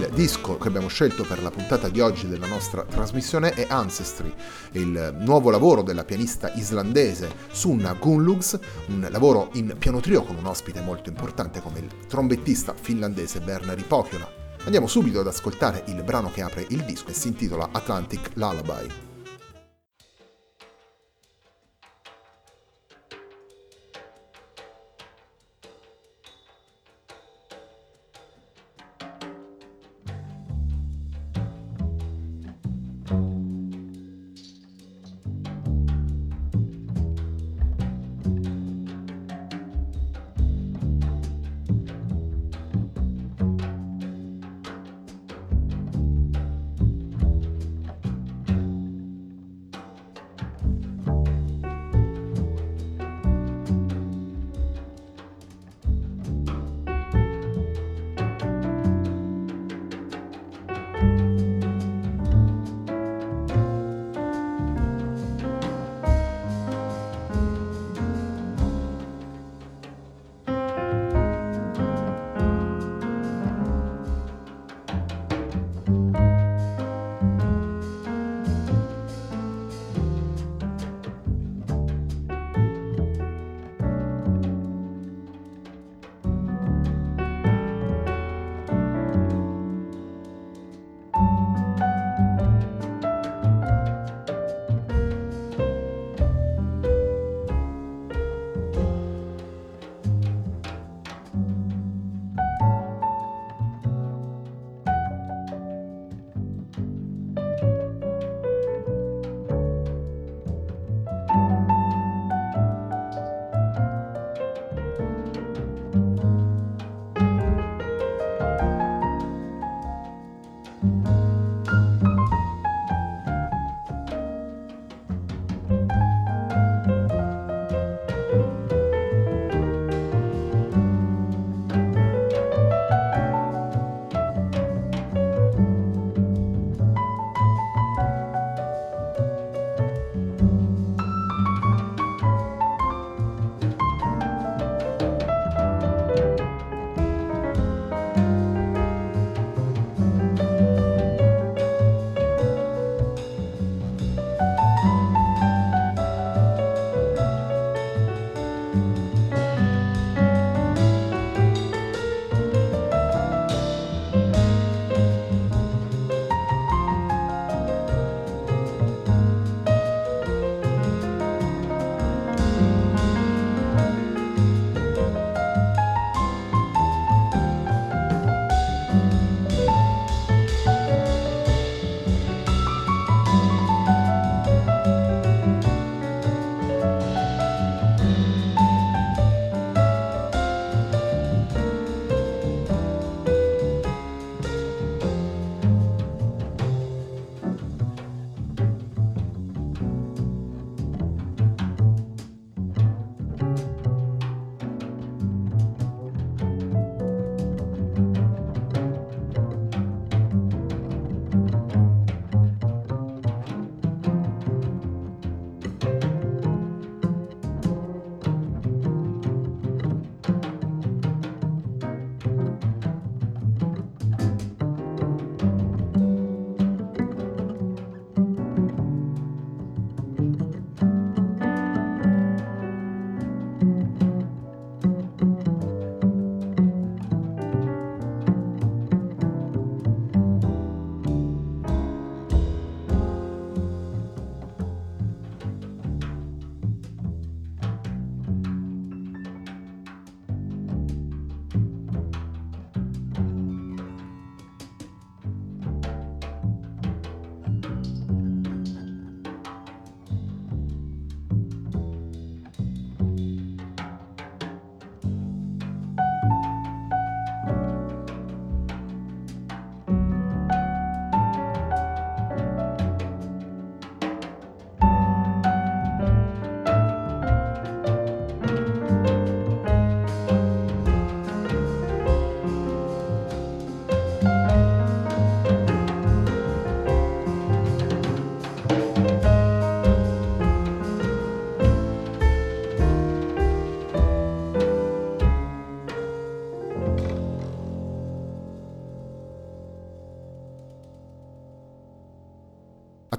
Il disco che abbiamo scelto per la puntata di oggi della nostra trasmissione è Ancestry, il nuovo lavoro della pianista islandese Sunna Gunlugs, un lavoro in piano trio con un ospite molto importante come il trombettista finlandese Bernari Pohjola. Andiamo subito ad ascoltare il brano che apre il disco e si intitola Atlantic Lullaby.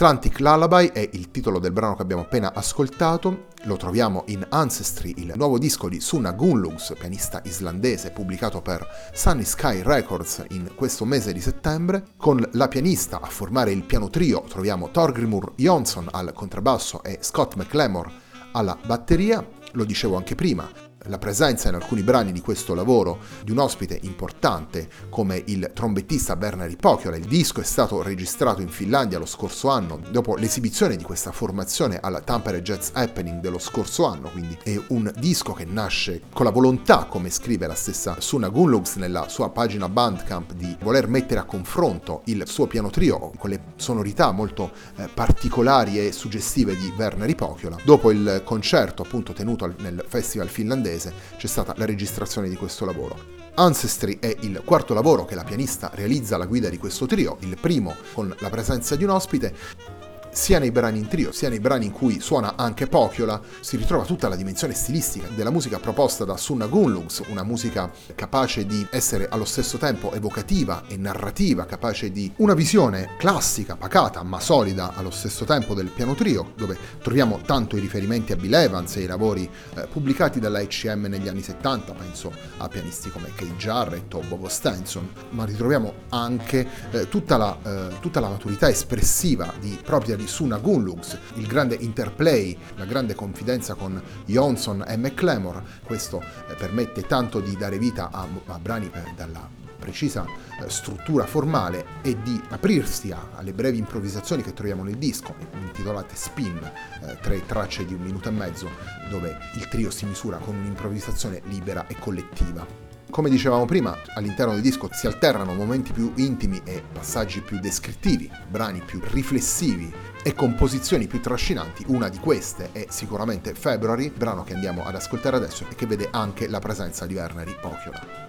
Atlantic Lullaby è il titolo del brano che abbiamo appena ascoltato, lo troviamo in Ancestry, il nuovo disco di Suna Gunlugs, pianista islandese, pubblicato per Sunny Sky Records in questo mese di settembre. Con la pianista a formare il piano trio troviamo Torgrimur Jonsson al contrabbasso e Scott McLemore alla batteria. Lo dicevo anche prima, la presenza in alcuni brani di questo lavoro di un ospite importante come il trombettista Bernard Pocchiola. Il disco è stato registrato in Finlandia lo scorso anno dopo l'esibizione di questa formazione alla Tampere Jazz Happening dello scorso anno, quindi è un disco che nasce con la volontà, come scrive la stessa Suna Gunlugs nella sua pagina Bandcamp, di voler mettere a confronto il suo piano trio con le sonorità molto eh, particolari e suggestive di Werner Pocchiola. Dopo il concerto appunto tenuto nel festival finlandese inglese c'è stata la registrazione di questo lavoro. Ancestry è il quarto lavoro che la pianista realizza alla guida di questo trio, il primo con la presenza di un ospite sia nei brani in trio, sia nei brani in cui suona anche Pokiola, si ritrova tutta la dimensione stilistica della musica proposta da Sunna Gunlungs, una musica capace di essere allo stesso tempo evocativa e narrativa, capace di una visione classica, pacata, ma solida allo stesso tempo del piano trio, dove troviamo tanto i riferimenti a Bill Evans e i lavori eh, pubblicati dalla HM negli anni 70, penso a pianisti come Kate Jarrett o Bobo Stenson, ma ritroviamo anche eh, tutta, la, eh, tutta la maturità espressiva di, propria di Suna Gunlugs, il grande interplay, la grande confidenza con Johnson e McLemore. Questo eh, permette tanto di dare vita a, a brani per, dalla precisa eh, struttura formale e di aprirsi alle brevi improvvisazioni che troviamo nel disco, intitolate Spin, eh, tre tracce di un minuto e mezzo, dove il trio si misura con un'improvvisazione libera e collettiva. Come dicevamo prima, all'interno del disco si alternano momenti più intimi e passaggi più descrittivi, brani più riflessivi e composizioni più trascinanti. Una di queste è sicuramente February, brano che andiamo ad ascoltare adesso e che vede anche la presenza di Werner Pocchiola.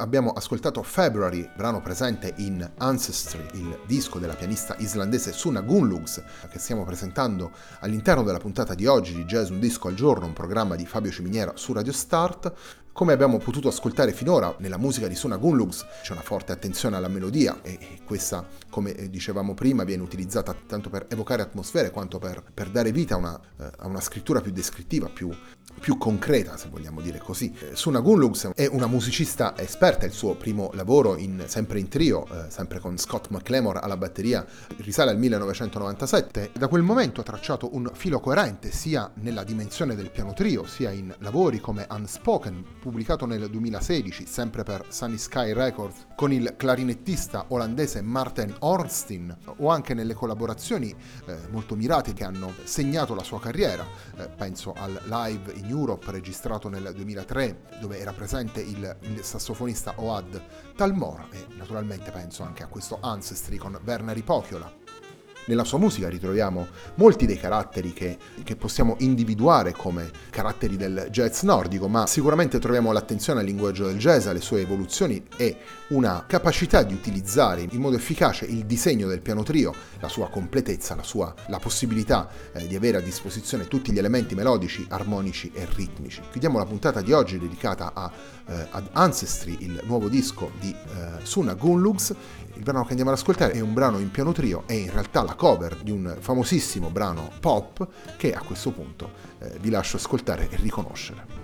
Abbiamo ascoltato February, brano presente in Ancestry, il disco della pianista islandese Suna Gunlugs, che stiamo presentando all'interno della puntata di oggi di Jazz Un Disco al Giorno, un programma di Fabio Ciminiera su Radio Start. Come abbiamo potuto ascoltare finora, nella musica di Suna Gunlugs c'è una forte attenzione alla melodia e questa, come dicevamo prima, viene utilizzata tanto per evocare atmosfere quanto per, per dare vita a una, eh, a una, scrittura più descrittiva, più, più, concreta, se vogliamo dire così. Eh, Suna Gunlugs è una musicista esperta, il suo primo lavoro in, sempre in trio, eh, sempre con Scott McLemore alla batteria, risale al 1997. Da quel momento ha tracciato un filo coerente sia nella dimensione del piano trio, sia in lavori come Unspoken, pubblicato nel 2016 sempre per Sunny Sky Records con il clarinettista olandese Martin Ornstein o anche nelle collaborazioni eh, molto mirate che hanno segnato la sua carriera. Eh, penso al Live in Europe registrato nel 2003 dove era presente il, il sassofonista Oad Talmor e naturalmente penso anche a questo Ancestry con Werner Ipokiola. Nella sua musica ritroviamo molti dei caratteri che, che, possiamo individuare come caratteri del jazz nordico, ma sicuramente troviamo l'attenzione al linguaggio del jazz, alle sue evoluzioni e una capacità di utilizzare in modo efficace il disegno del piano trio, la sua completezza, la, sua, la possibilità eh, di avere a disposizione tutti gli elementi melodici, armonici e ritmici. Chiudiamo la puntata di oggi dedicata a, eh, ad Ancestry, il nuovo disco di eh, Suna Gunlugs. Il brano che andiamo ad ascoltare è un brano in piano trio, è in realtà la cover di un famosissimo brano pop che a questo punto eh, vi lascio ascoltare e riconoscere.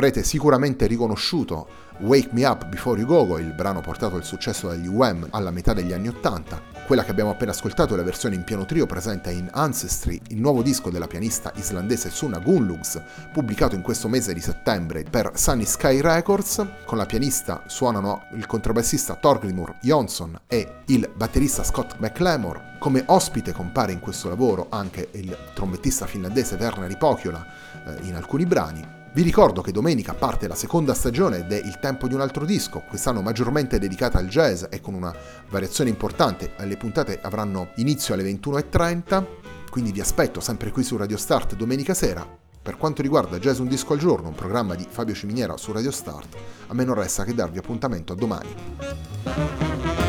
Avrete sicuramente riconosciuto Wake Me Up Before You Go, il brano portato al successo dagli UM alla metà degli anni Ottanta. Quella che abbiamo appena ascoltato è la versione in piano trio presente in Ancestry, il nuovo disco della pianista islandese Suna Gunlugs, pubblicato in questo mese di settembre per Sunny Sky Records. Con la pianista suonano il contrabbassista Torgrimur Jonsson e il batterista Scott McLemore. Come ospite compare in questo lavoro anche il trombettista finlandese Werner Ipokiola eh, in alcuni brani. Vi ricordo che domenica parte la seconda stagione ed è il tempo di un altro disco, quest'anno maggiormente dedicata al jazz e con una variazione importante. Le puntate avranno inizio alle 21.30, quindi vi aspetto sempre qui su Radio Start domenica sera. Per quanto riguarda Jazz Un Disco al Giorno, un programma di Fabio Ciminiera su Radio Start, a me non resta che darvi appuntamento a domani.